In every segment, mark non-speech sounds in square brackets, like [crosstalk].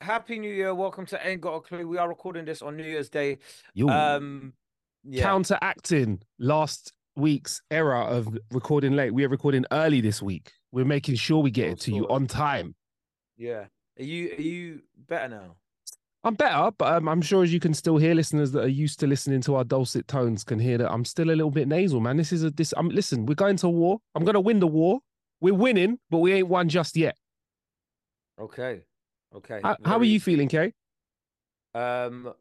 Happy New Year. Welcome to Ain't Got a Clue. We are recording this on New Year's Day. Yo. Um, yeah. counteracting last week's era of recording late. We are recording early this week. We're making sure we get it to you on time. Yeah. Are you are you better now? I'm better, but um, I'm sure as you can still hear listeners that are used to listening to our dulcet tones can hear that I'm still a little bit nasal, man. This is a this. I'm listen. We're going to war. I'm going to win the war. We're winning, but we ain't won just yet. Okay. Okay. How, how are you feeling, Kay? Um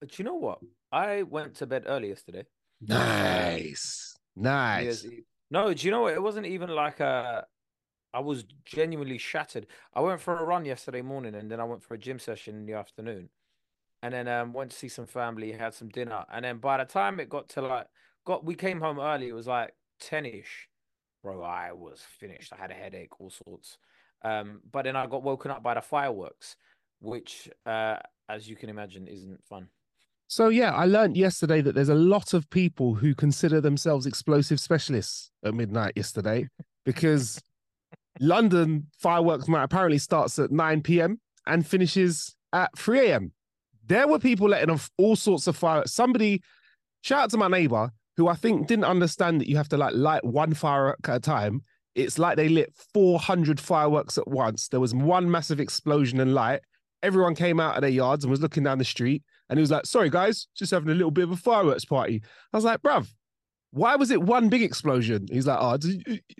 but you know what? I went to bed early yesterday. Nice, nice. No, do you know what? It wasn't even like a I was genuinely shattered. I went for a run yesterday morning and then I went for a gym session in the afternoon. And then um went to see some family, had some dinner. And then by the time it got to like got we came home early, it was like 10ish. Bro, I was finished. I had a headache, all sorts. Um, but then I got woken up by the fireworks, which uh as you can imagine isn't fun. So yeah, I learned yesterday that there's a lot of people who consider themselves explosive specialists at midnight yesterday [laughs] because London fireworks night apparently starts at 9 p.m. and finishes at 3 a.m. There were people letting off all sorts of fireworks. Somebody, shout out to my neighbor who I think didn't understand that you have to like light one firework at a time. It's like they lit 400 fireworks at once. There was one massive explosion and light. Everyone came out of their yards and was looking down the street. And he was like, sorry, guys, just having a little bit of a fireworks party. I was like, bruv, why was it one big explosion? He's like, oh,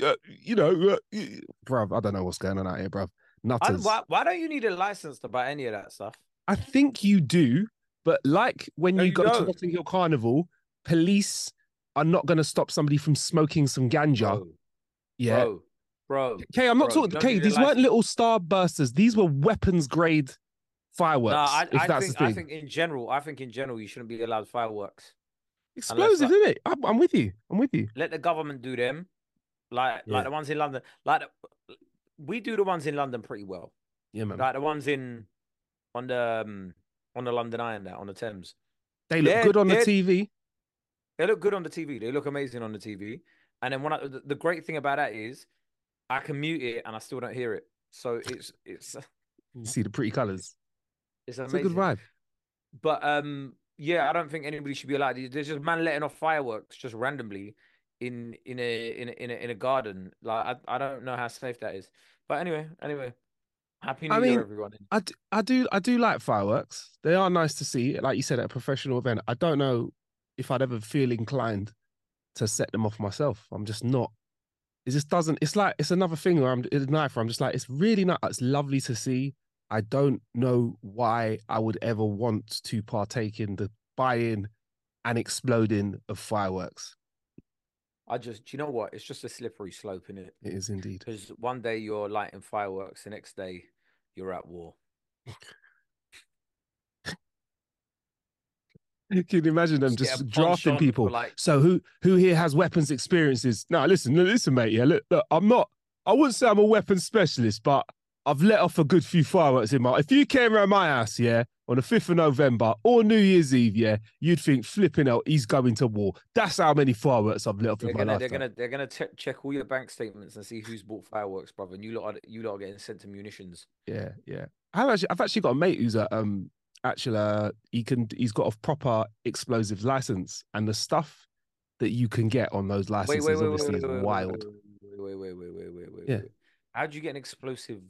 uh, you know, uh, bruv, I don't know what's going on out here, bruv. Nutters. why, why don't you need a license to buy any of that stuff? I think you do, but like when No, you you go to don't. Notting Hill Carnival, police are not going to stop somebody from smoking some ganja. Yeah. bro, bro. Okay, I'm not bro, talking. Okay, these weren't little starbursters. These were weapons grade fireworks. No, I, I think I think in general, I think in general you shouldn't be allowed fireworks. Explosive, like- isn't it? I'm, I'm with you. I'm with you. Let the government do them, like Yeah. like the ones in London. Like the- we do the ones in London pretty well. Yeah, man. Like the ones in on the um, on the London Eye and that on the Thames. They look they're- good on the TV. They look good on the TV. They look amazing on the TV. And then when I, the, great thing about that is, I can mute it and I still don't hear it. So it's it's [laughs] You see the pretty colors. it's It's a good vibe. But um, yeah, I don't think anybody should be allowed. There's just a man letting off fireworks just randomly in in a in a in a, in a garden. Like I, I don't know how safe that is. But anyway, anyway, happy New I Year, mean, everyone. I, d- I do I do like fireworks. They are nice to see. Like you said, at a professional event. I don't know if I'd ever feel inclined to set them off myself. I'm just not. It just doesn't. It's like it's another thing where I'm it's a knife. Where I'm just like it's really not. It's lovely to see. I don't know why I would ever want to partake in the buying and exploding of fireworks. I just, do you know what? It's just a slippery slope in it. It is indeed. Because one day you're lighting fireworks, the next day you're at war. [laughs] You [laughs] can you imagine them Just just drafting people? like- So who who here has weapons experiences? No, listen, listen, mate. Yeah, look, look, I'm not. I wouldn't say I'm a weapons specialist, but I've let off a good few fireworks in my. If you came around my house, yeah, on the fifth of November or New Year's Eve, yeah, you'd think flipping out, he's going to war. That's how many fireworks I've let off They're in my gonna, life. they're gonna, they're gonna te- check all your bank statements and see who's bought fireworks, brother. And you lot, are, you lot are getting sent to munitions. Yeah, yeah. I've actually, I've actually got a mate who's a um actually uh, he can he's got a proper explosives license, and the stuff that you can get on those licenses wait, wait, wait, obviously is wild. Wait, wait, wait, wait, wait, wait, wait. Yeah. wait. How'd you get an explosive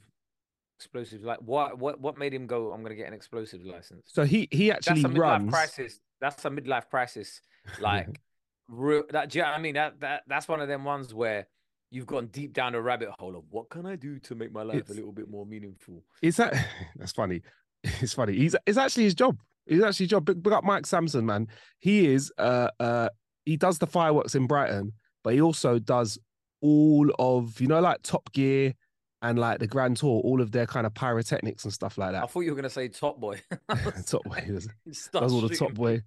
explosives like what what what made him go i'm going to get an explosives license So he he actually that's a midlife runs. crisis that's a midlife crisis like real, that do you know what i mean that that that's one of them ones where you've gone deep down a rabbit hole of what can i do to make my life It's- a little bit more meaningful Is that that's funny? [laughs] It's funny. He's it's actually his job. It's actually his job. Big, big up Mike Sampson, man. He is uh uh he does the fireworks in Brighton, but he also does all of you know like Top Gear and like the Grand Tour, all of their kind of pyrotechnics and stuff like that. i thought you were going to say top boy [laughs] [laughs] Top Boy does, does all the Top Boy.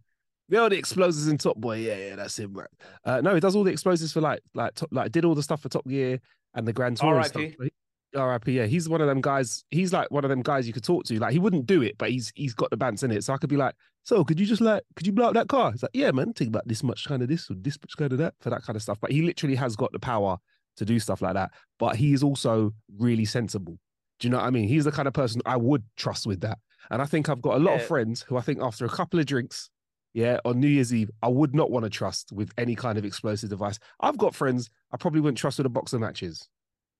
You know the explosives in Top Boy. Yeah, yeah, that's him, right? Uh, no, he does all the explosives for like like top, like did all the stuff for Top Gear and the Grand Tour and stuff. R.I.P.. RIP, yeah. He's one of them guys. He's like one of them guys you could talk to. Like he wouldn't do it, but he's he's got the bants in it. So I could be like, so could you just like, could you blow up that car? He's like, yeah, man, think about this much kind of this or this much kind of that for that kind of stuff. But he literally has got the power to do stuff like that. But he is also really sensible. Do you know what I mean? He's the kind of person I would trust with that. And I think I've got a lot of friends who I think after a couple of drinks, yeah, on New Year's Eve, I would not want to trust with any kind of explosive device. I've got friends I probably wouldn't trust with a box of matches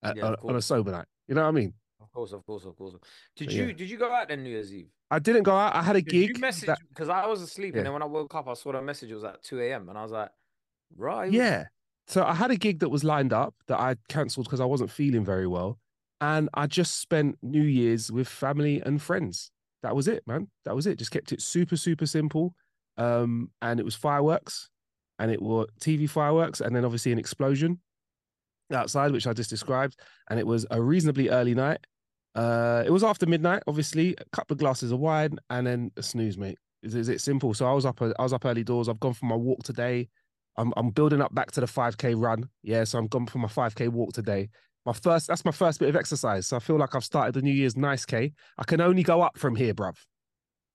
at- Yeah, on, a sober night. You know what I mean? Of course, of course, of course. Did But you yeah. did you go out then New Year's Eve? I didn't go out. I had a Did gig. message that- because I was asleep Yeah. and then when I woke up I saw the message it was at two a.m. and I was like, right, yeah. So I had a gig that was lined up that I cancelled because I wasn't feeling very well. And I just spent New Year's with family and friends. That was it, man. That was it. Just kept it super, super simple. Um, and it was fireworks and it was TV fireworks and then obviously an explosion outside, which I just described. And it was a reasonably early night. Uh, it was after midnight, obviously, a couple of glasses of wine and then a snooze, mate. Is, is it simple? So I was up, I was up early doors. I've gone for my walk today. I'm I'm building up back to the 5k run. Yeah, so I'm gone for my 5k walk today. My first that's my first bit of exercise. So I feel like I've started the New Year's nice K. I can only go up from here, bruv.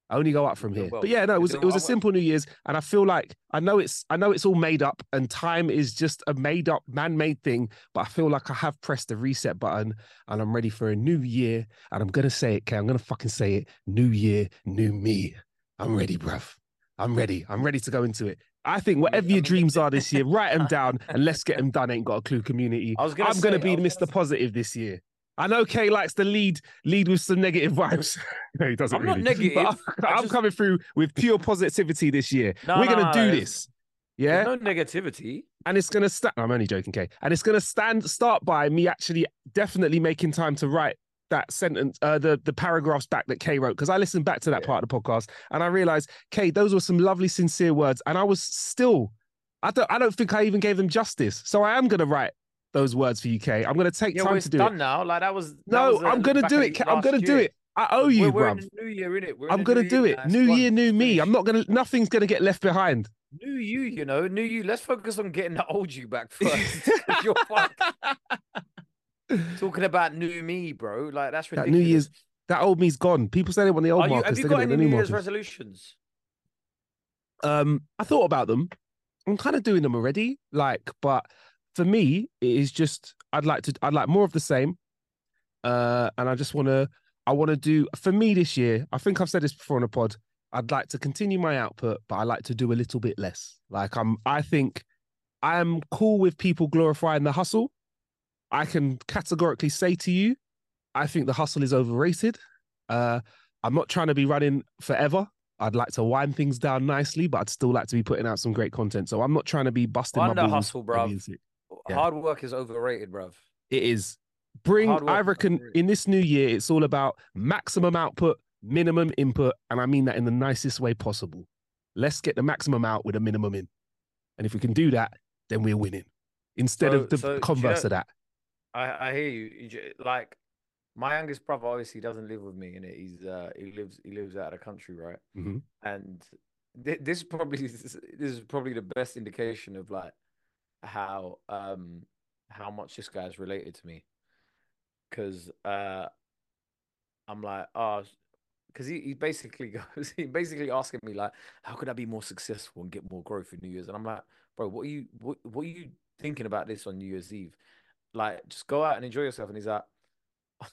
I only go up from here. well. But yeah, no, it was it was a simple New Year's, and I feel like I know it's I know it's all made up, and time is just a made up, man made thing. But I feel like I have pressed the reset button, and I'm ready for a new year. And I'm gonna say it, K. I'm gonna fucking say it. New year, new me. I'm ready, bruv. I'm ready. I'm ready to go into it. I think whatever your dreams are this year, write them [laughs] down and let's get them done. Ain't got a clue, community. I was gonna I'm gonna be was Mr. Positive this year. I know Kay likes to lead lead with some negative vibes. [laughs] no, he doesn't I'm not negative. But [laughs] I, I am just- coming through with pure positivity this year. No, We're no, gonna do this. Yeah. There's no negativity. and it's gonna stand. I'm only joking, Kay. And it's gonna stand start by me actually definitely making time to write that sentence, uh, the the paragraphs back that Kay wrote because I listened back to that Yeah. part of the podcast and I realized, Kay, those were some lovely, sincere words, and I was still, I don't, I don't think I even gave them justice. So I am gonna write those words for you, Kay. I'm gonna take Yeah, time it's to do done it. now. Like that was. that No, was, uh, I'm gonna do it. I'm gonna do it. I owe you, we're, we're bruv. in the new year, innit? We're I'm gonna do year it. New year, new me. I'm not gonna. Nothing's gonna get left behind. New you, you know, new you. Let's focus on getting the old you back [laughs] first. [laughs] You're fucked. Talking about new me, bro. Like that's That ridiculous. New Year's, that old me's gone. People say they want the old Are you, Marcus. have you got any New Year's resolutions? Um, I thought about them. I'm kind of doing them already. Like, but for me, it is just I'd like to. I'd like more of the same. Uh, and I just want to. I want to do for me this year. I think I've said this before on a pod. I'd like to continue my output, but I like to do a little bit less. Like I'm. I think I am cool with people glorifying the hustle. I can categorically say to you, I think the hustle is overrated. Uh, I'm not trying to be running forever. I'd like to wind things down nicely, but I'd still like to be putting out some great content. So I'm not trying to be busting Under my balls. hustle, by bruv. being sick. Yeah. Hard work is overrated, bruv. It is. Bring, I reckon, in this new year, it's all about maximum output, minimum input. And I mean that in the nicest way possible. Let's get the maximum out with a minimum in. And if we can do that, then we're winning. Instead So- of the so do you converse know- of that. I, I hear you. You Like my youngest brother obviously doesn't live with me, and he's uh he lives he lives out of the country, right? Mhm. And th- this is probably [laughs] this is probably the best indication of like how um how much this guy's related to me, because uh I'm like oh. Because he, he basically [laughs] goes, he basically asking me like, how could I be more successful and get more growth in New Year's? And I'm like, bro, what are you, what, what are you thinking about this on New Year's Eve? Like, just go out and enjoy yourself. And he's like, [laughs]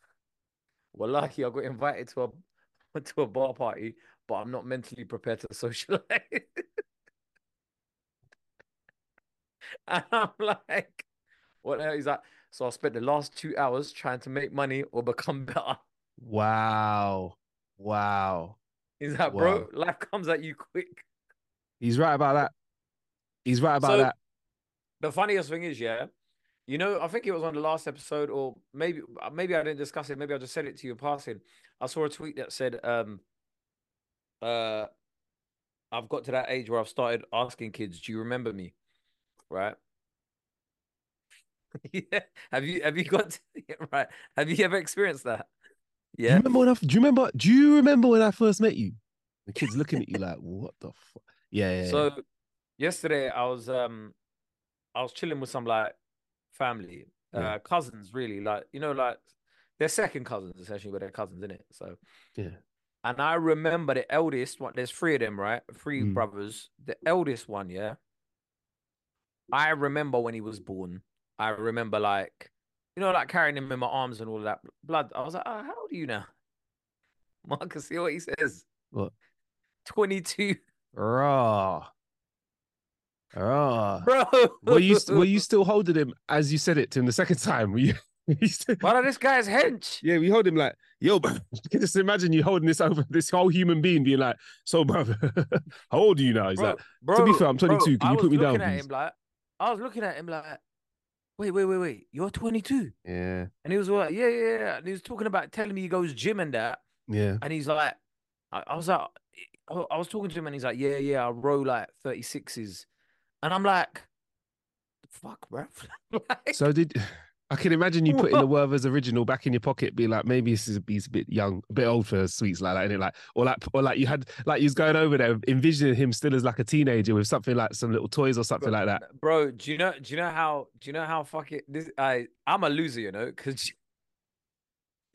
well, lucky I got invited to a [laughs] to a bar party, but I'm not mentally prepared to socialize. [laughs] and I'm like, what the hell? He's like, so I spent the last two hours trying to make money or become better. Wow. Wow. Is that Wow. bro, life comes at you quick. He's right about that. He's right about So- that. The funniest thing is, yeah, you know, I think it was on the last episode, or maybe uh, maybe I didn't discuss it. Maybe I just said it to you in passing. I saw a tweet that said, um, uh, I've got to that age where I've started asking kids, "Do you remember me?" Right? [laughs] yeah. Have you have you got to, [laughs] yeah, right? Have you ever experienced that? Yeah. Do you Yeah. remember when I, do you remember do you remember when I first met you? The kid's looking at you like, what the fuck? Yeah, yeah. yeah. So yesterday I was um I was chilling with some like family, Yeah. uh cousins really, like you know, like they're second cousins essentially, but they're cousins, in it? So yeah. and I remember the eldest one, there's three of them, right? Three Mm. brothers. The eldest one, yeah. I remember when he was born. I remember like you know, like carrying him in my arms and all that blood. I was like, oh, how old are you now? [laughs] Marcus, see what he says. What? 22. Raw. Raw. Bro. Were you were you [laughs] still holding him as you said it to him the second time? [laughs] Were you, still- What are this guy's hench? yeah, we hold him like, yo, bro. Can Just imagine you holding this over this whole human being being like, so bro, how old are you now? He's Bro, like, bro, to be fair, I'm bro, 22. Can I you put me down, at please? him like, I was looking at him like, wait, wait, wait, wait, you're 22, Yeah, and he was like, yeah, yeah, yeah, and he was talking about telling me he goes gym and that, yeah. and he's like, I, I was like, I was talking to him, and he's like, yeah, yeah, I row like 36s, and I'm like, fuck, bro. [laughs] like, So did I can imagine you putting the Werther's original back in your pocket, be like, maybe this is he's a bit young, a bit old for sweets like that, innit? Like, or like, or like you had, like you was going over there, envisioning him still as like a teenager with something like some little toys or something like that. bro, do you know? Do you know how? Do you know how fucking this? I I'm a loser, you know, because. [laughs]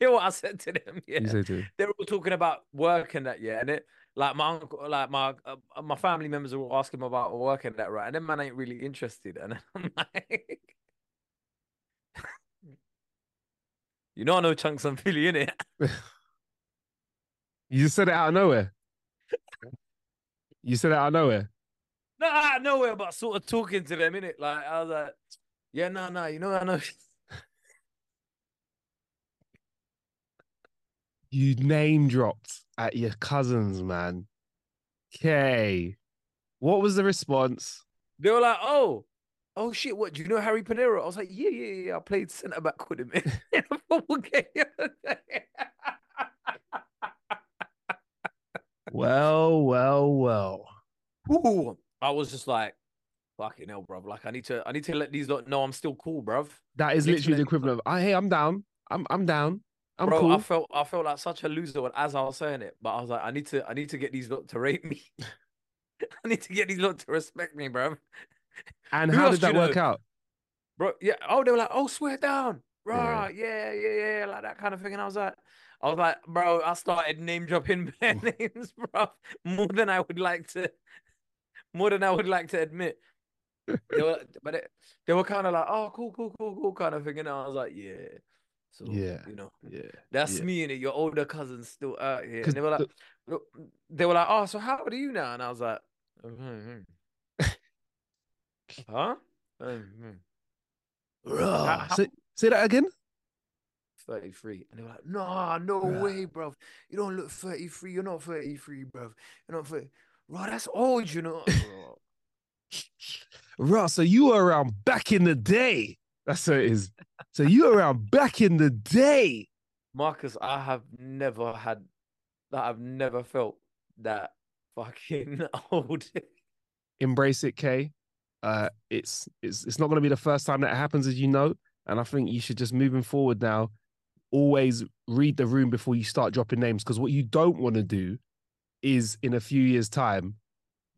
You know what I said to them? [laughs] Yeah. To they were all talking about work and that, yeah, and it like my uncle, like my uh, my family members were asking about work and that, right? And then man ain't really interested, and [laughs] I'm like, you know, I know Chunkz I'm Filly in it. [laughs] You just said it out of nowhere. You said it out of nowhere. No, out of nowhere, but sort of talking to them in it. Like I was like, yeah, no, no, you know, I know. [laughs] You name dropped at your cousins, man. Okay. What was the response? They were like, oh. Oh shit! What do you know Harry Pinero? I was like, yeah, yeah, yeah. I played centre back with him [laughs] in a football game. Well, well, well. Ooh, I was just like, fucking hell, bruv. Like, I need to, I need to let these lot know I'm still cool, bruv. That is Literally- literally the equivalent of, "Ah, hey, I'm down. I'm I'm down. I'm Bro, cool. I felt, I felt like such a loser as I was saying it. But I was like, I need to, I need to get these lot to rate me. [laughs] I need to get these lot to respect me, bruv. And who how did that work know? out? Bro, yeah. Oh, they were like, oh, swear down, Yeah. right? Yeah, yeah, yeah, like that kind of thing. And I was like, I was like, bro, I started name dropping [laughs] their [laughs] names, bro, more than I would like to, more than I would like to admit. They were, but it, they were kind of like, oh, cool, cool, cool, cool, kind of thing. And I was like, yeah. So Yeah. you know, Yeah. that's yeah. me and your older cousins still out here. And they were like, the- they were like, oh, so how old are you now? And I was like, "Mhm, mhm." Huh? Mhm. Rah. how- Say, say that again. 33. And they were like, nah, no Bruh. way, bro. You don't look 33. You're not 33, bro. You're not 30. Bro, that's old, you know. [laughs] Bro. So you were around back in the day. That's what it is. So you were around back in the day. Marcus, I have never had that. I've never felt that fucking [laughs] old. Embrace it, Kay. Uh, it's it's it's not going to be the first time that happens, as you know. And I think you should just moving forward now, always read the room before you start dropping names. Because what you don't want to do is in a few years' time,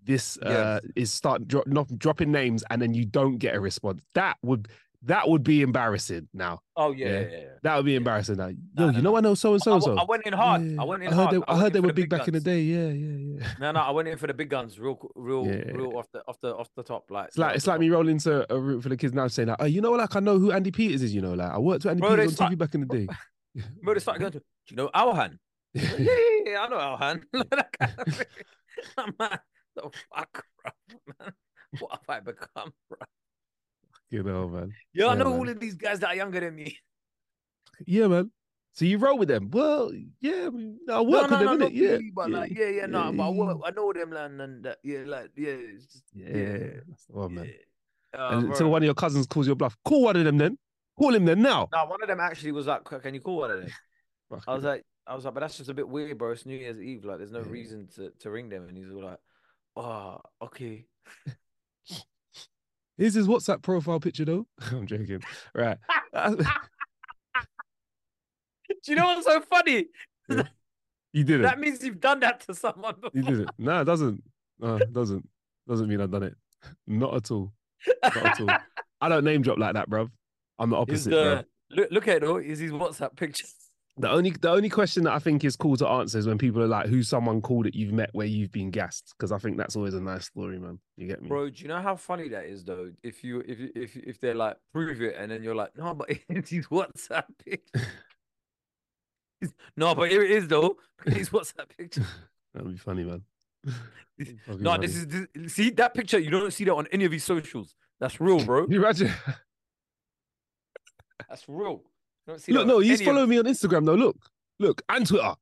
this uh, is start dro- not dropping names and then you don't get a response. That would that would be embarrassing. Now oh, yeah. Yeah. yeah, yeah, that would be embarrassing. Now, yo, no, you no. know I know so and so I, and so. I went in hard. I went in I heard hard. they, I went heard they were the big back in the day. Yeah, yeah, yeah. No, no, I went in for the big guns, real, real, real off the, off the, off the, top. Like, It's like it's like me rolling to a room for the kids now saying like, oh, you know, like I know who Andy Peters is. You know, like I worked with Andy Bro, Peters on TV back in the day. [laughs] Bro, they started going to, do you know Alhan? [laughs] yeah, yeah, I know Alhan. [laughs] that kind of thing. I'm like, the fuck, bro, man. What have I become, bro? You know, man. Yeah, I know man. all of these guys that are younger than me. Yeah, man. So you roll with them? Well, yeah, I, work no, with them, no, innit? Yeah. really, but like, yeah, yeah, no, but I, work, I know them, and that, yeah, like, yeah, it's just, Yeah, yeah, that's the one, man. yeah. Uh, and until one of your cousins calls your bluff, call one of them then. Call him then now. No, one of them actually was like, "Can you call one of them?" [laughs] I was like, I was like, but that's just a bit weird, bro. It's New Year's Eve. Like, there's no Yeah. reason to, to ring them. And he's all like, oh, okay. [laughs] Here's his WhatsApp profile picture though. [laughs] I'm joking. Right. Uh, [laughs] Do you know what's so funny? [laughs] you did it. That means you've done that to someone. You did it. No, it doesn't. No, it doesn't. Doesn't mean I've done it. Not at all. Not at all. I don't name drop like that, bruv. I'm the Is opposite, uh, bruv. the, look, look at it, though. Is his WhatsApp picture? The only the only question that I think is cool to answer is when people are like, "Who's someone cool that you've met where you've been gassed?" Because I think that's always a nice story, man. You get me? Bro, do you know how funny that is, though? If you, if you, if if they're like, prove it, and then you're like, no, but [laughs] it's his WhatsApp picture. [laughs] no, but here it is, though. [laughs] His WhatsApp picture. That'd be funny, man. No, funny. this is this, see that picture. You don't see that on any of his socials. That's real, bro. You imagine? That's real. You don't see Look, no, on he's any of- following me on Instagram though. Look, look, and Twitter.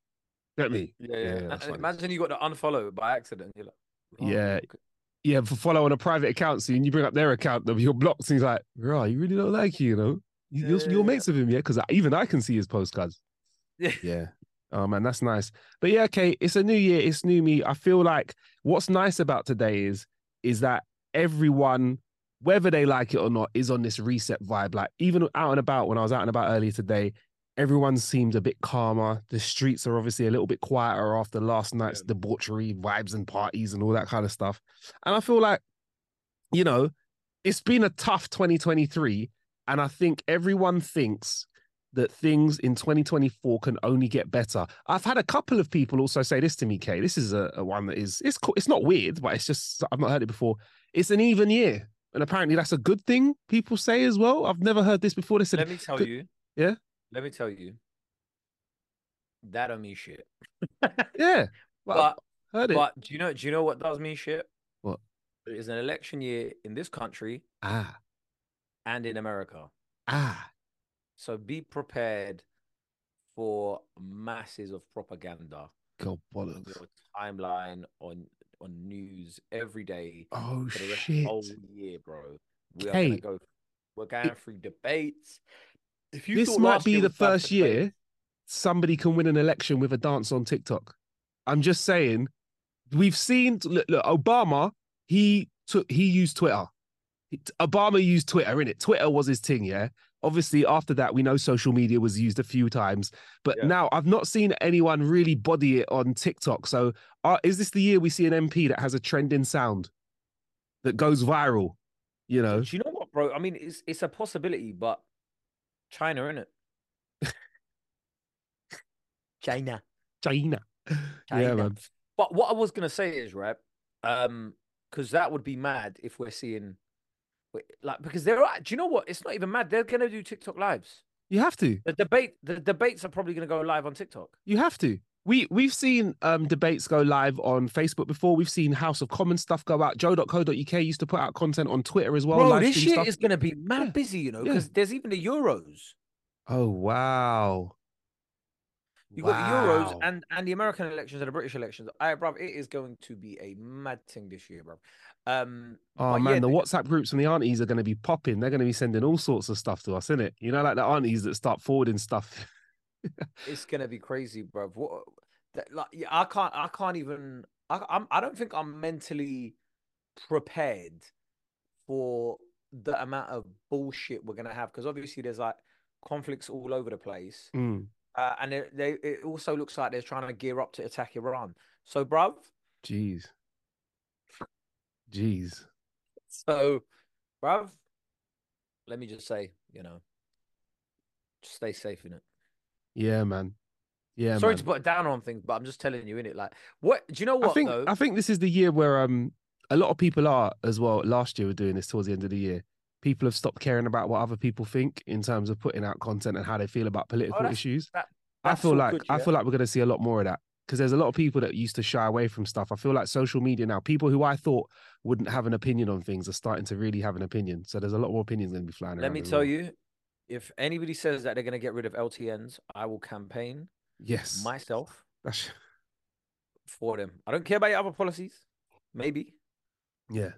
Get me? Yeah, yeah. that's And funny. Imagine you got to unfollow by accident. You're like, oh, Yeah. okay. Yeah, for follow on a private account, see, and you bring up their account, they'll- you're blocked. And he's like, right, you really don't like you, you know? You, you're, you're yeah, mates with him, yeah? Because even I can see his postcards. Yeah. [laughs] Yeah. Oh man, that's nice. But yeah, okay, it's a new year, it's new me. I feel like what's nice about today is is that everyone, whether they like it or not, is on this reset vibe. Like even out and about, when I was out and about earlier today, everyone seemed a bit calmer. The streets are obviously a little bit quieter after last night's Yeah. debauchery, vibes and parties and all that kind of stuff. And I feel like, you know, it's been a tough 2023. And I think everyone thinks that things in 2024 can only get better. I've had a couple of people also say this to me, Kay. This is a, a one that is it's it's not weird, but it's just I've not heard it before. It's an even year, and apparently that's a good thing. People say as well. I've never heard this before. They said, Let me tell you. Yeah? Let me tell you. That don't mean shit. [laughs] "Yeah, well, But heard it." but do you know do you know what does mean shit? What? It is an election year in this country ah, and in America. ah, So be prepared for masses of propaganda God bollocks! your timeline on on news every day Oh for the rest of the whole year, bro. We are Hey, gonna go. We're going through debates. If you This might be the was bad for first year somebody can win an election with a dance on TikTok. I'm just saying, we've seen look, look Obama. He took he used Twitter. Obama used Twitter, in it. Twitter was his thing, yeah. Obviously, after that, we know social media was used a few times, but Yeah. now I've not seen anyone really body it on TikTok. So, uh, is this the year we see an MP that has a trending sound that goes viral? You know, Do you know what, bro? I mean, it's it's a possibility, but China, in it [laughs] China. China. Yeah, man. But what I was gonna say is, right? Um, because that would be mad if we're seeing, like, because they're Do you know what? It's not even mad. They're gonna do TikTok lives. You have to. The debate, the debates are probably gonna go live on TikTok. You have to. We we've seen um debates go live on Facebook before. We've seen House of Commons stuff go out. Joe.co.uk used to put out content on Twitter as well. Bro, this shit stuff. is gonna be mad Yeah. busy, you know, Yeah. because there's even the Euros. Oh wow. You got the Euros and and the American elections and the British elections. I, bruv, it is going to be a mad thing this year, bruv. Um, Oh man, yeah, the WhatsApp groups and the aunties are going to be popping. They're going to be sending all sorts of stuff to us, innit? You know, like the aunties that start forwarding stuff. [laughs] it's gonna be crazy, bruv. What? That, like, yeah, I can't. I can't even. I, I'm. I don't think I'm mentally prepared for the amount of bullshit we're gonna have because obviously there's like conflicts all over the place, Mm, uh, and it, they it also looks like they're trying to gear up to attack Iran. So, bruv. Jeez. Jeez. So, bruv. Let me just say, you know, just stay safe in it. Yeah, man. Yeah, Sorry man. to put it down on things, but I'm just telling you in it. Like, what do you know? What I think though? I think this is the year where um a lot of people are as well. Last year we're doing this towards the end of the year. People have stopped caring about what other people think in terms of putting out content and how they feel about political Oh, issues. that- I feel like good, I feel like we're going to see a lot more of that because there's a lot of people that used to shy away from stuff. I feel like social media now, people who I thought wouldn't have an opinion on things are starting to really have an opinion. So there's a lot more opinions going to be flying around. Let me tell well. you, if anybody says that they're going to get rid of LTNs, I will campaign Yes. myself That's, [laughs] for them. I don't care about your other policies. Maybe. yeah.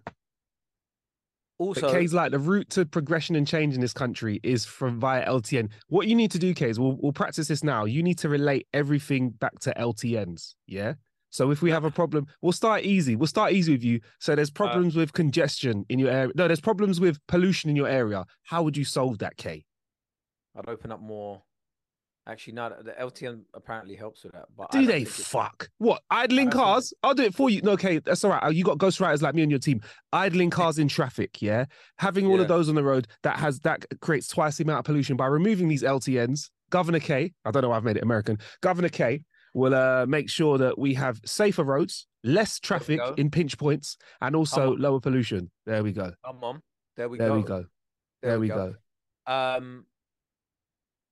Also, But K's like the route to progression and change in this country is from via LTN. What you need to do, K, is we'll, we'll practice this now. You need to relate everything back to LTNs. Yeah. So if we have a problem, we'll start easy. We'll start easy with you. So there's problems with congestion in your area. No, there's problems with pollution in your area. How would you solve that, K? I'd open up more. Actually, no, the LTN apparently helps with that. But Do they fuck? What? Idling I think- cars? I'll do it for you. No, okay, that's all right. You got ghostwriters like me on your team. Idling cars in traffic, yeah? Having all Yeah. of those on the road that has that creates twice the amount of pollution by removing these LTNs. Governor K, I don't know why I've made it American. Governor K will uh, make sure that we have safer roads, less traffic in pinch points, and also lower pollution. There we go. Come on. There we go. There go. we go. There we go. Um,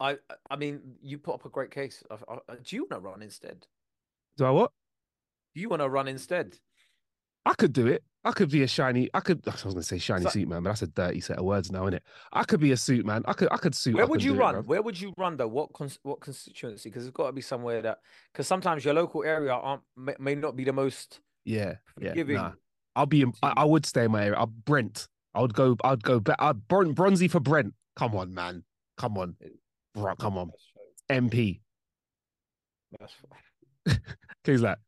I I mean, you put up a great case. Of, uh, do you want to run instead? Do I what? Do you want to run instead? I could do it. I could be a shiny. I could. I was going to say shiny So- suit man, but that's a dirty set of words now, isn't it? I could be a suit man. I could. I could suit. Where would you do it, run? Where would you run though? What cons- what constituency? Because it's got to be somewhere that because sometimes your local area aren't may, may not be the most Yeah, yeah. Nah. I'll be. In, I, I would stay in my area. I'll Brent. I would go. I'd go. I'd bron- bronzy for Brent. Come on, man. Come on, bro. Come on. MP. that's fine. He's [laughs] like,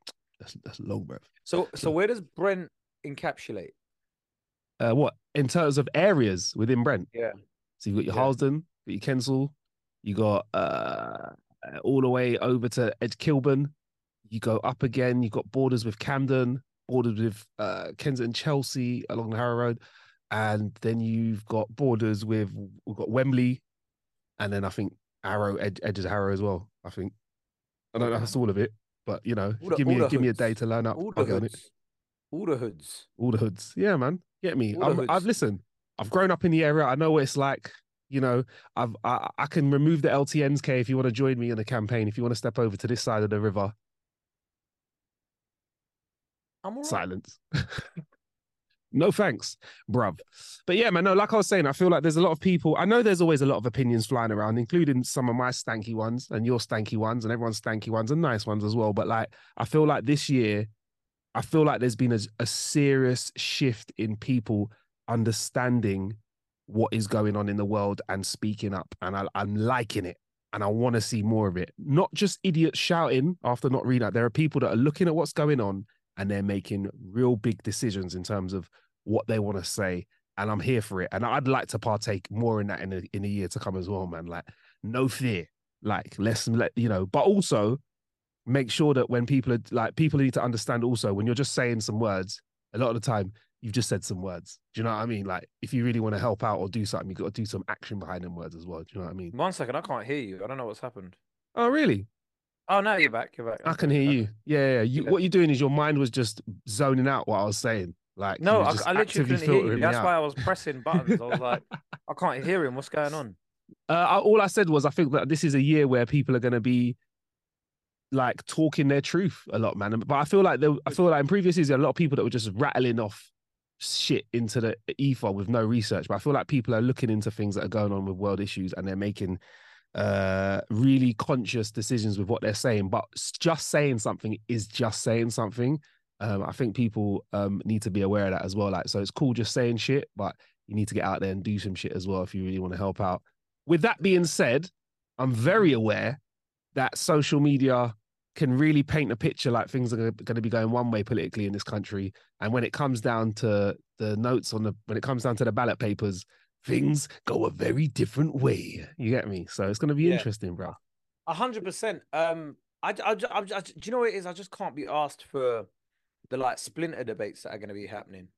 that's that's long, bro. So so where does Brent encapsulate? Uh, what in terms of areas within Brent? Yeah. So you've got your Yeah. Harlesden, got your Kensal, you got uh all the way over to Ed Kilburn. You go up again. You've got borders with Camden, borders with uh, Kensington, Chelsea along the Harrow Road, and then you've got borders with we've got Wembley, and then I think Harrow Ed, edges Harrow as well. I think I don't know that's all of it, but you know, the- give me a, give me a day to learn up. All the it. hoods. All the hoods. All the hoods. Yeah, man. Get me. I'm, I've listened. I've grown up in the area. I know what it's like. You know, I've I, I can remove the LTNs, K, if you want to join me in the campaign. If you want to step over to this side of the river, I'm all right. silence. [laughs] no thanks, bruv. But yeah, man, no, like I was saying, I feel like there's a lot of people. I know there's always a lot of opinions flying around, including some of my stanky ones and your stanky ones and everyone's stanky ones and nice ones as well. But like, I feel like this year, I feel like there's been a, a serious shift in people understanding what is going on in the world and speaking up. And I, I'm liking it. And I want to see more of it. Not just idiots shouting after not reading. There are people that are looking at what's going on and they're making real big decisions in terms of what they want to say. And I'm here for it. And I'd like to partake more in that in a, in a year to come as well, man. Like, no fear. Like, let's let, you know, but also make sure that when people are like, people need to understand also when you're just saying some words, a lot of the time, you've just said some words. Do you know what I mean? Like, if you really want to help out or do something, you've got to do some action behind them words as well. Do you know what I mean? One second, I can't hear you. I don't know what's happened. Oh, really? Oh no, you're back. You're back. I can hear you. Yeah, yeah. You, Yeah. what you're doing is your mind was just zoning out what I was saying. Like, No, I, I literally couldn't hear you. That's out. why I was pressing [laughs] buttons. I was like, I can't hear him. What's going on? Uh, I- all I said was I think that this is a year where people are going to be like talking their truth a lot, man. But I feel like there, I feel like in previous years, there were a lot of people that were just rattling off shit into the ether with no research. But I feel like people are looking into things that are going on with world issues and they're making uh really conscious decisions with what they're saying. But just saying something is just saying something. Um, I think people um need to be aware of that as well. Like, so it's cool just saying shit, but you need to get out there and do some shit as well if you really want to help out. With that being said, I'm very aware that social media can really paint a picture like things are going to be going one way politically in this country. And when it comes down to the notes on the, when it comes down to the ballot papers, things go a very different way. You get me? So it's going to be Yeah. interesting, bro. A hundred percent. Um, I, I, I, I, do you know what it is? I just can't be asked for the like splinter debates that are going to be happening.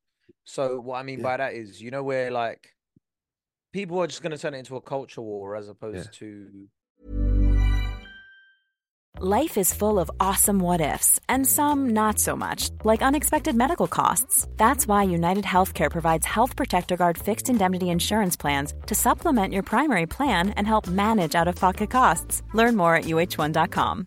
So what I mean Yeah. by that is, you know, where like people are just going to turn it into a culture war as opposed to Life is full of awesome what ifs, and some not so much, like unexpected medical costs. That's why United Healthcare provides Health Protector Guard fixed indemnity insurance plans to supplement your primary plan and help manage out of pocket costs. Learn more at uh1.com.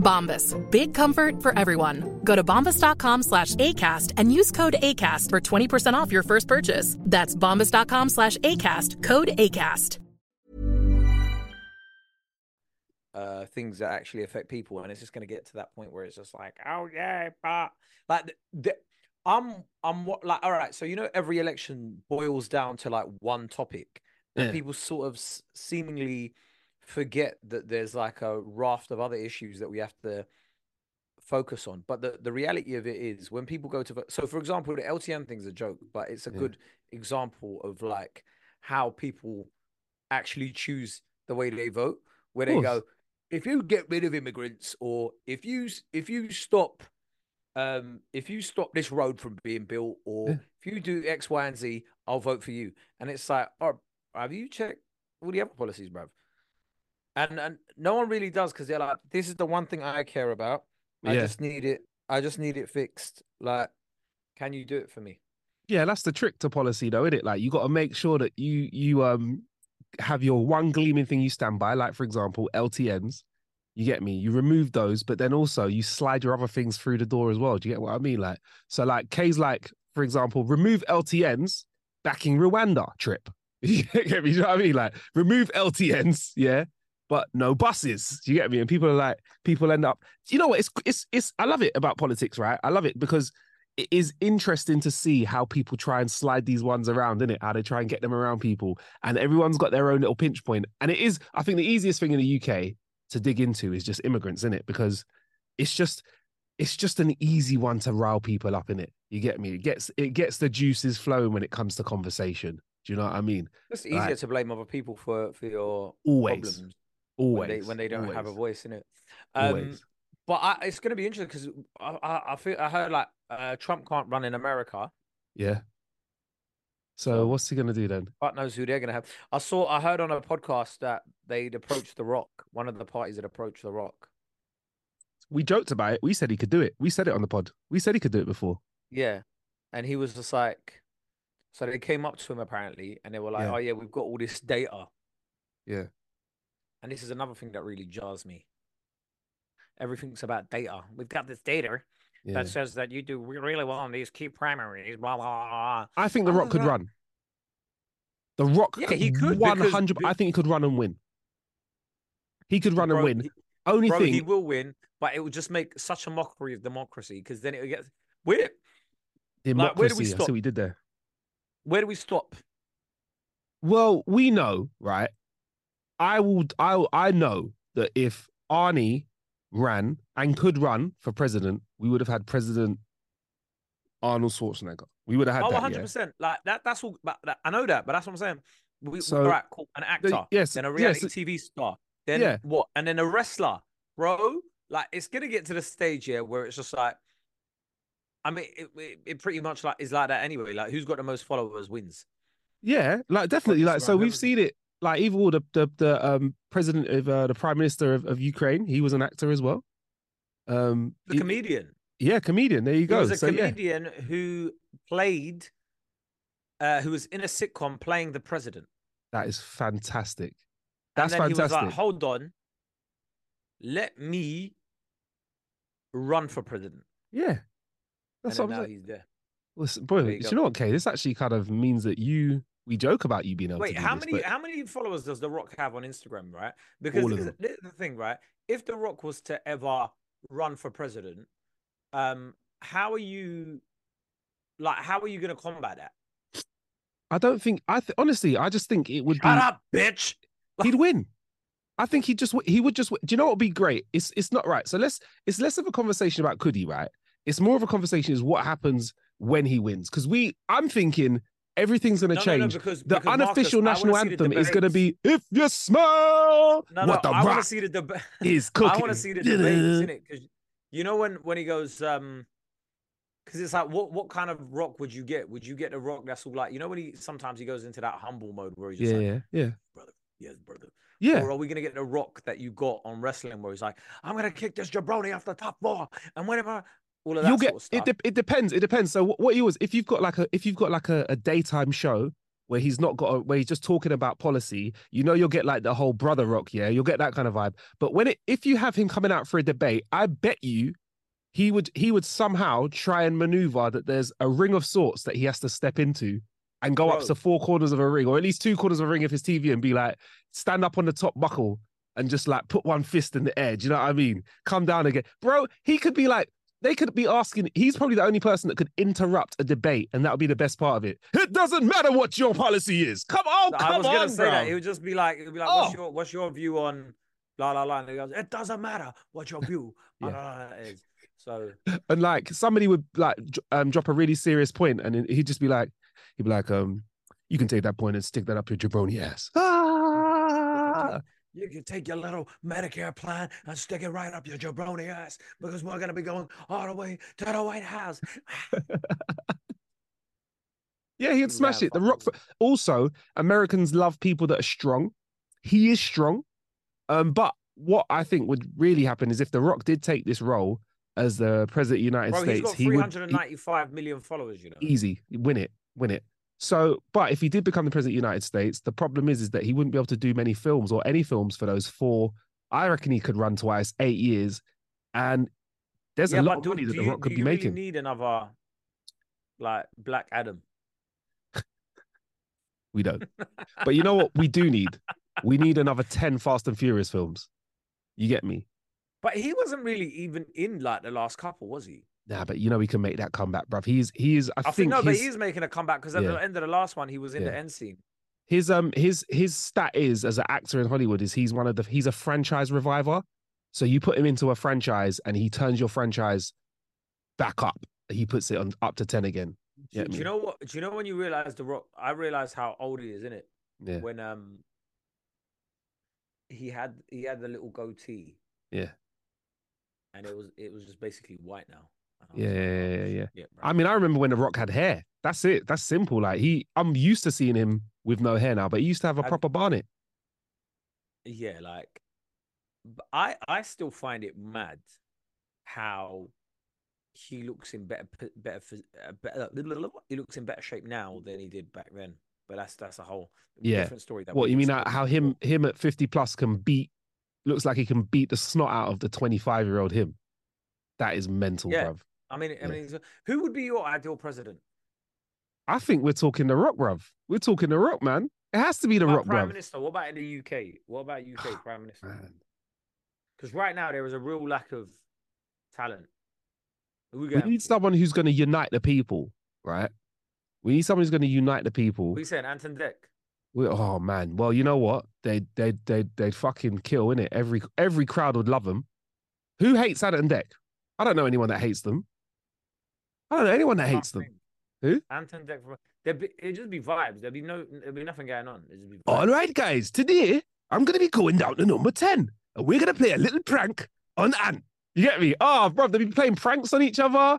Bombas. Big comfort for everyone. Go to bombas.com slash ACAST and use code ACAST for 20% off your first purchase. That's bombas.com slash ACAST. Code ACAST. uh, things that actually affect people, and it's just going to get to that point where it's just like, oh yeah, but like the, the, I'm I'm what like all right. So you know, every election boils down to like one topic, and Yeah. people sort of s- seemingly forget that there's like a raft of other issues that we have to focus on. But the, the reality of it is when people go to vote, so for example, the LTN thing's a joke, but it's a Yeah. good example of like how people actually choose the way they vote, where they go, if you get rid of immigrants or if you if you stop um if you stop this road from being built or Yeah. if you do X, Y, and Z, I'll vote for you. And it's like, oh, have you checked all the other policies, bruv? And and no one really does because they're like, this is the one thing I care about. I Yeah. just need it. I just need it fixed. Like, can you do it for me? Yeah, that's the trick to policy, though, isn't it? Like you got to make sure that you you um have your one gleaming thing you stand by. Like for example, LTNs. You get me? You remove those, but then also you slide your other things through the door as well. Do you get what I mean? Like so, like K's like, for example, remove LTNs backing Rwanda trip. [laughs] you get me? Do you know what I mean? Like remove LTNs, yeah, but no buses. Do you get me? And people are like, people end up. You know what? It's it's it's. I love it about politics, right? I love it because it is interesting to see how people try and slide these ones around, is it? How they try and get them around people, and everyone's got their own little pinch point. And it is, I think, the easiest thing in the UK to dig into is just immigrants, in it, because it's just, it's just an easy one to rile people up in it. You get me? It gets, it gets the juices flowing when it comes to conversation. Do you know what I mean? It's easier Like- to blame other people for for your Always. problems Always, when they when they don't have a voice in it. Um, but I, it's going to be interesting because I, I I feel I heard like uh, Trump can't run in America. Yeah. So what's he gonna do then? God knows who they're going to have. I saw, I heard on a podcast that they'd approached The Rock. One of the parties had approached The Rock. We joked about it. We said he could do it. We said it on the pod. We said he could do it before. Yeah, and he was just like, so they came up to him apparently, and they were like, Yeah. "Oh yeah, we've got all this data." Yeah. And this is another thing that really jars me. Everything's about data. We've got this data Yeah. that says that you do really well in these key primaries. Blah blah. blah. I think The Rock could like- run. The Rock, Yeah, he could, One because- hundred. I think he could run and win. He could run Bro, and win. he- Only Bro, thing, he will win, but it would just make such a mockery of democracy because then it would get. Where like, where do we democracy. I see stop? what did there. where do we stop? Well, we know, right? I will. I I know that if Arnie ran and could run for president, we would have had President Arnold Schwarzenegger. We would have had Oh. 100 yeah? percent. Like that. That's all. But that, I know that, but that's what I'm saying. We, So, all right, cool. An actor, yes, then a reality it- TV star, then Yeah. what? And then a wrestler, bro. Like it's gonna get to the stage here where it's just like, I mean, it, it, it pretty much like is like that anyway. Like who's got the most followers wins. Yeah, like definitely. Like so, we've seen it. Like even all the the, the um president of uh, the prime minister of, of Ukraine, he was an actor as well. Um, The he- comedian. yeah, comedian. There you He go. was a so yeah, comedian who played, uh, who was in a sitcom playing the president. that is fantastic. And That's then he was fantastic. like, hold on, let me run for president. yeah, that's and what I'm now saying. he's there. S- boy, you you know what, Kay? This actually kind of means that you we joke about you being able Wait, to do how this, many but how many followers does The Rock have on Instagram, right? Because All of them. this is the thing, right? If The Rock was to ever run for president, um, how are you like how are you gonna combat that? I don't think I th- honestly. I just think it would Shut be up, bitch. [laughs] he'd win. I think he just he would just. Do you know what would be great? It's it's not right. So let's it's less of a conversation about could he, right? It's more of a conversation is what happens when he wins. Because we, I'm thinking everything's going to No, no, no, change. because- the because, unofficial I wanna national anthem is going to be "If you smell No, what the I want rock to [laughs] see the debate. is I cooking." want to see the it because you know when when he goes, um, because it's like what what kind of rock would you get? Would you get a rock that's all like you know when he sometimes he goes into that humble mode where he's just Yeah, like, yeah, yeah, brother, yes, brother. yeah. Or are we gonna get the rock that you got on wrestling where he's like, I'm gonna kick this jabroni off the top floor and whenever all of that You'll sort get of it. De- it depends. It depends. So what, what he was, if you've got like a, if you've got like a, a daytime show where he's not got, a, where he's just talking about policy, you know, you'll get like the whole brother rock. Yeah, you'll get that kind of vibe. But when it, if you have him coming out for a debate, I bet you, he would, he would somehow try and maneuver that there's a ring of sorts that he has to step into. And go up to four corners of a ring, or at least two corners of a ring of his TV, and be like, stand up on the top buckle and just like put one fist in the air. Do you know what I mean? Come down again, bro. He could be like, they could be asking. He's probably the only person that could interrupt a debate, and that would be the best part of it. It doesn't matter what your policy is. Come on, come I was on, gonna say that. It would just be like, it would be like, Oh. what's your what's your view on blah blah blah? And he goes, it doesn't matter what your view [laughs] on Yeah. la, la, la is. So And like somebody would like um, drop a really serious point, and he'd just be like, he'd be like, um, you can take that point and stick that up your jabroni ass. [laughs] You can take your little Medicare plan and stick it right up your jabroni ass because we're gonna be going all the way to the White House. [laughs] Yeah, he'd Yeah, smash it. The Rock. Also, Americans love people that are strong. He is strong. Um, but what I think would really happen is if The Rock did take this role as the president of the United Bro, he's States, got he would 395 million followers. You know, easy win it, win it. So, but if he did become the president of the United States, the problem is is that he wouldn't be able to do many films or any films for those four. I reckon he could run twice, eight years, and there's yeah, a lot of do, money that The you, Rock could be really making. need another like Black Adam. [laughs] We don't. but you know what? We do need. We need another ten Fast and Furious films. You get me? But he wasn't really even in like the last couple, was he? Nah, but you know he can make that comeback, bruv. He's he is. I, I, think, think no, but he's making a comeback because at Yeah. the end of the last one, he was in the end scene. his um his his stat is as an actor in Hollywood is he's one of the he's a franchise reviver. So you put him into a franchise and he turns your franchise back up. He puts it on up to ten again. Do, Get do you know what? Do you know when you realize the Rock? I realized how old he is, in it. Yeah, When um, he had he had the little goatee, yeah, and it was it was just basically white now. Yeah, yeah, yeah, yeah. I mean, I remember when The Rock had hair. That's it. That's simple. Like he, I'm used to seeing him with no hair now, but he used to have a proper barnet. yeah, like, but I I still find it mad how he looks in better better uh, better he looks in better shape now than he did back then. But that's that's a whole Yeah. different story. That What you mean? uh, How him him at 50 plus can beat? Looks like he can beat the snot out of the 25 year old him. That is mental, Yeah. bruv. I mean, I Yeah. mean, who would be your ideal president? I think we're talking the Rock, bruv. We're talking the Rock, man. It has to be the Rock, Prime bruv. Minister. What about in the UK? What about UK ah, Prime Minister? Because right now there is a real lack of talent. We We need someone who's going to unite the people, right? We need someone who's going to unite the people. We saying Ant and Dec. We, oh man, well you know what? They they they they'd fucking kill innit? Every every crowd would love them. Who hates Ant and Dec? I don't know anyone that hates them. I don't know anyone that hates them. Who? Ant and Dec. There'd be, it'd just be vibes. There'd be no. There'd be nothing going on. It'd just be oh, vibes. All right, guys. Today I'm going to be going down to number ten, and we're going to play a little prank on Ant. You get me? Ah, oh, bro, they'd be playing pranks on each other.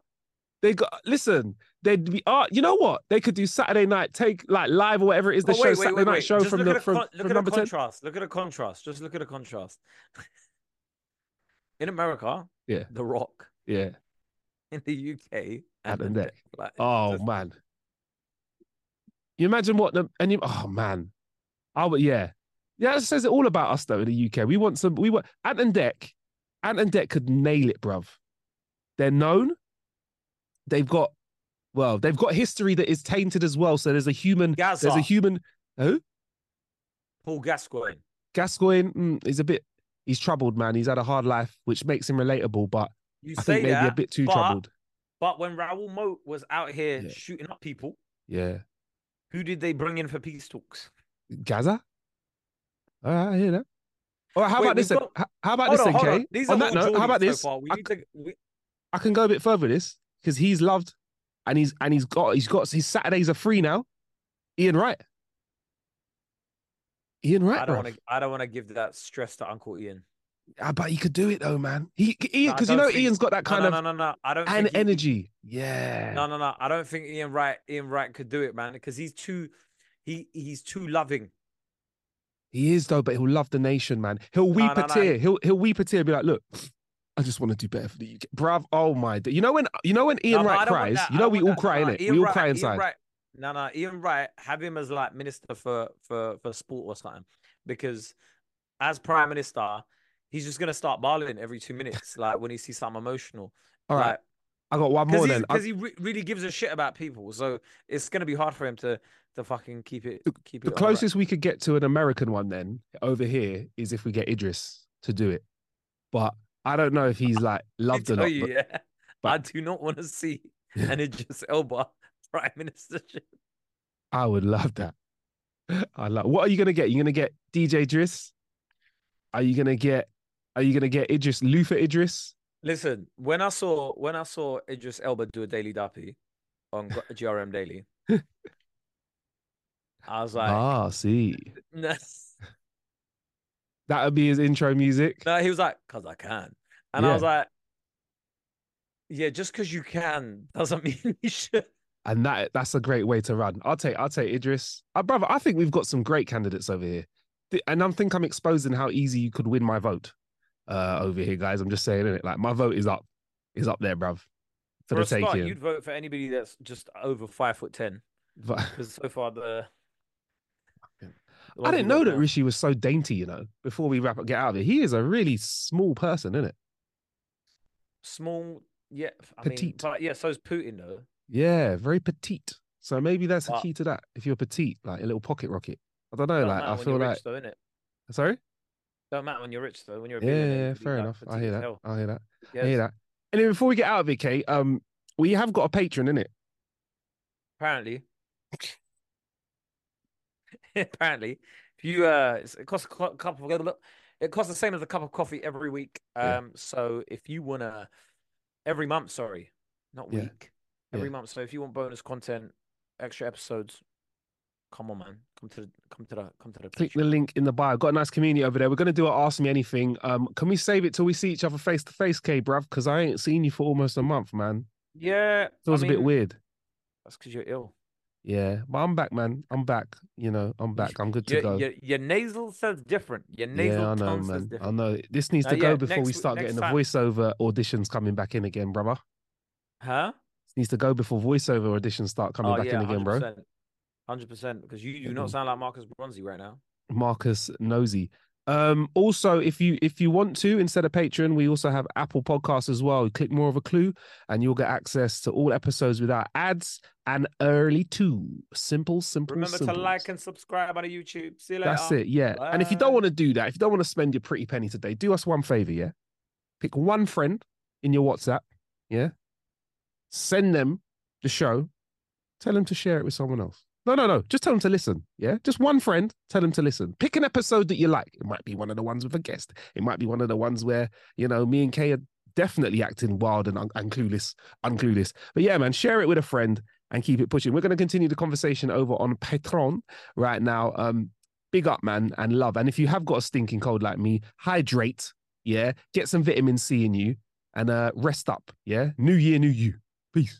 They got listen. They'd be. Oh, you know what? They could do Saturday night take like live or whatever it is. The Oh, show wait, Saturday wait, night show Just from look the from, con- look from at number contrast. Look at the contrast. Just look at the contrast. [laughs] In America, Yeah, The Rock. yeah. [laughs] In the UK, Ant and Dec. Like, Oh just- man. You imagine what the and you oh man. Oh but yeah. Yeah, that says it all about us though in the UK. We want some we want Ant and Dec. Ant and Dec could nail it, bruv. They're known. They've got well, they've got history that is tainted as well. So there's a human there's a human who? Paul Gascoigne. Gascoigne mm, is a bit he's troubled, man. He's had a hard life, which makes him relatable, but You I say think maybe that, a bit too but, troubled. But when Raoul Moat was out here Yeah. shooting up people, Yeah. who did they bring in for peace talks? Gazza? Uh, I hear that. All right, how Wait, about this? then? got- How about Hold this, on, then, on. These On that all note, how about this? far. We I, need to. We, I can go a bit further with this because he's loved, and he's and he's got he's got his Saturdays are free now. Ian Wright. Ian Wright, I don't want to. I don't want to give that stress to Uncle Ian. Ah, but he could do it though, man. He Ian No, because you know think- Ian's got that kind no, of no, no, no. I don't. and he- energy. Yeah. No, no, no. I don't think Ian Wright. Ian Wright could do it, man, because he's too. He he's too loving. He is though, but he'll love the nation, man. He'll weep no, a no. tear. He'll he'll weep a tear. Be like, look, I just want to do better for the UK, bruv. Oh my, you know when you know when Ian No, Wright cries. You I know we all that. cry in it. Ian We all Wright- cry Ian inside. Wright- No, no, Ian Wright, have him as like minister for for for sport or something, because as prime minister, he's just gonna start barling every two minutes, like when he sees something emotional. All right, Like, I got one more because then. I- he re- really gives a shit about people, so it's gonna be hard for him to to fucking keep it keep it. the closest we could get to an American one then over here is if we get Idris to do it. But I don't know if he's [laughs] like loved or not. you, but yeah, I do not want to see an [laughs] Idris Elba [laughs] prime ministership. I would love that. I love. What are you gonna get? You're gonna get DJ Driss. Are you gonna get? Are you gonna get Idris Luther Idris? Listen, when I saw when I saw Idris Elba do a Daily Duppy on GRM Daily, I was like, ah, see, [laughs] that would be his intro music. no, he was like, cause I can, and I was like, yeah, just because you can doesn't [laughs] mean you should. and that that's a great way to run. I'll take I'll take Idris. Uh, brother, I think we've got some great candidates over here. And I think I'm exposing how easy you could win my vote uh over here, guys. I'm just saying it. Like my vote is up, is up there, bruv. For, For the start, you'd vote for anybody that's just over five foot ten, because [laughs] so far the. the I didn't know that now- Rishi was so dainty, you know, before we wrap up get out of here. He is a really small person, isn't it? small, yeah, I Petite. mean, but yeah, so is Putin though. Yeah, very petite. So maybe that's the key to that. If you're petite, like a little pocket rocket. I don't know, Don't like matter I feel like rich, though, sorry? Don't matter when you're rich though. When you're a Yeah, yeah, be, fair enough. I hear that. I hear that. I hear that. And then before we get out of it, Kate, um, we have got a patron, innit? Apparently, [laughs] apparently, if you uh, it costs a cu- cup of it costs the same as a cup of coffee every week. Yeah. Um, so if you wanna every month, sorry, not Yeah. week, every Yeah. month. So if you want bonus content, extra episodes, come on, man, come to the come to the come to the. Click the link in the bio. Got a nice community over there. We're gonna do a ask me anything. Um, can we save it till we see each other face to face, K, bruv? Because I ain't seen you for almost a month, man. Yeah, Feels I a bit mean, weird. That's because you're ill. Yeah, but I'm back, man. I'm back. You know, I'm back. I'm good to Your, go. your, your nasal says different. Your nasal yeah, I know, tone says man. I know. This needs Uh, to go yeah, before we start next getting the voiceover auditions coming back in again, brother. Huh? This needs to go before voiceover auditions start coming oh back yeah, in again, bro. Hundred percent. Because you do not sound like Marcus Bronzy right now. Marcus Nosy. Um, also, if you if you want to, instead of Patreon, we also have Apple Podcasts as well. Click more of a clue, and you'll get access to all episodes without ads and early too. Simple, simple. Remember to like and subscribe on the YouTube. See you later. That's it, yeah. And if you don't want to do that, if you don't want to spend your pretty penny today, do us one favor, yeah. Pick one friend in your WhatsApp, yeah. Send them the show. Tell them to share it with someone else. No, no, no. Just tell them to listen. Yeah. Just one friend. Tell them to listen. Pick an episode that you like. It might be one of the ones with a guest. It might be one of the ones where you know me and Kay are definitely acting wild and, un- and clueless, unclueless. But yeah, man, share it with a friend and keep it pushing. We're going to continue the conversation over on Patreon right now. Um, big up, man, and love. And if you have got a stinking cold like me, hydrate. Yeah, get some vitamin C in you and uh, rest up. Yeah, new year, new you. Peace.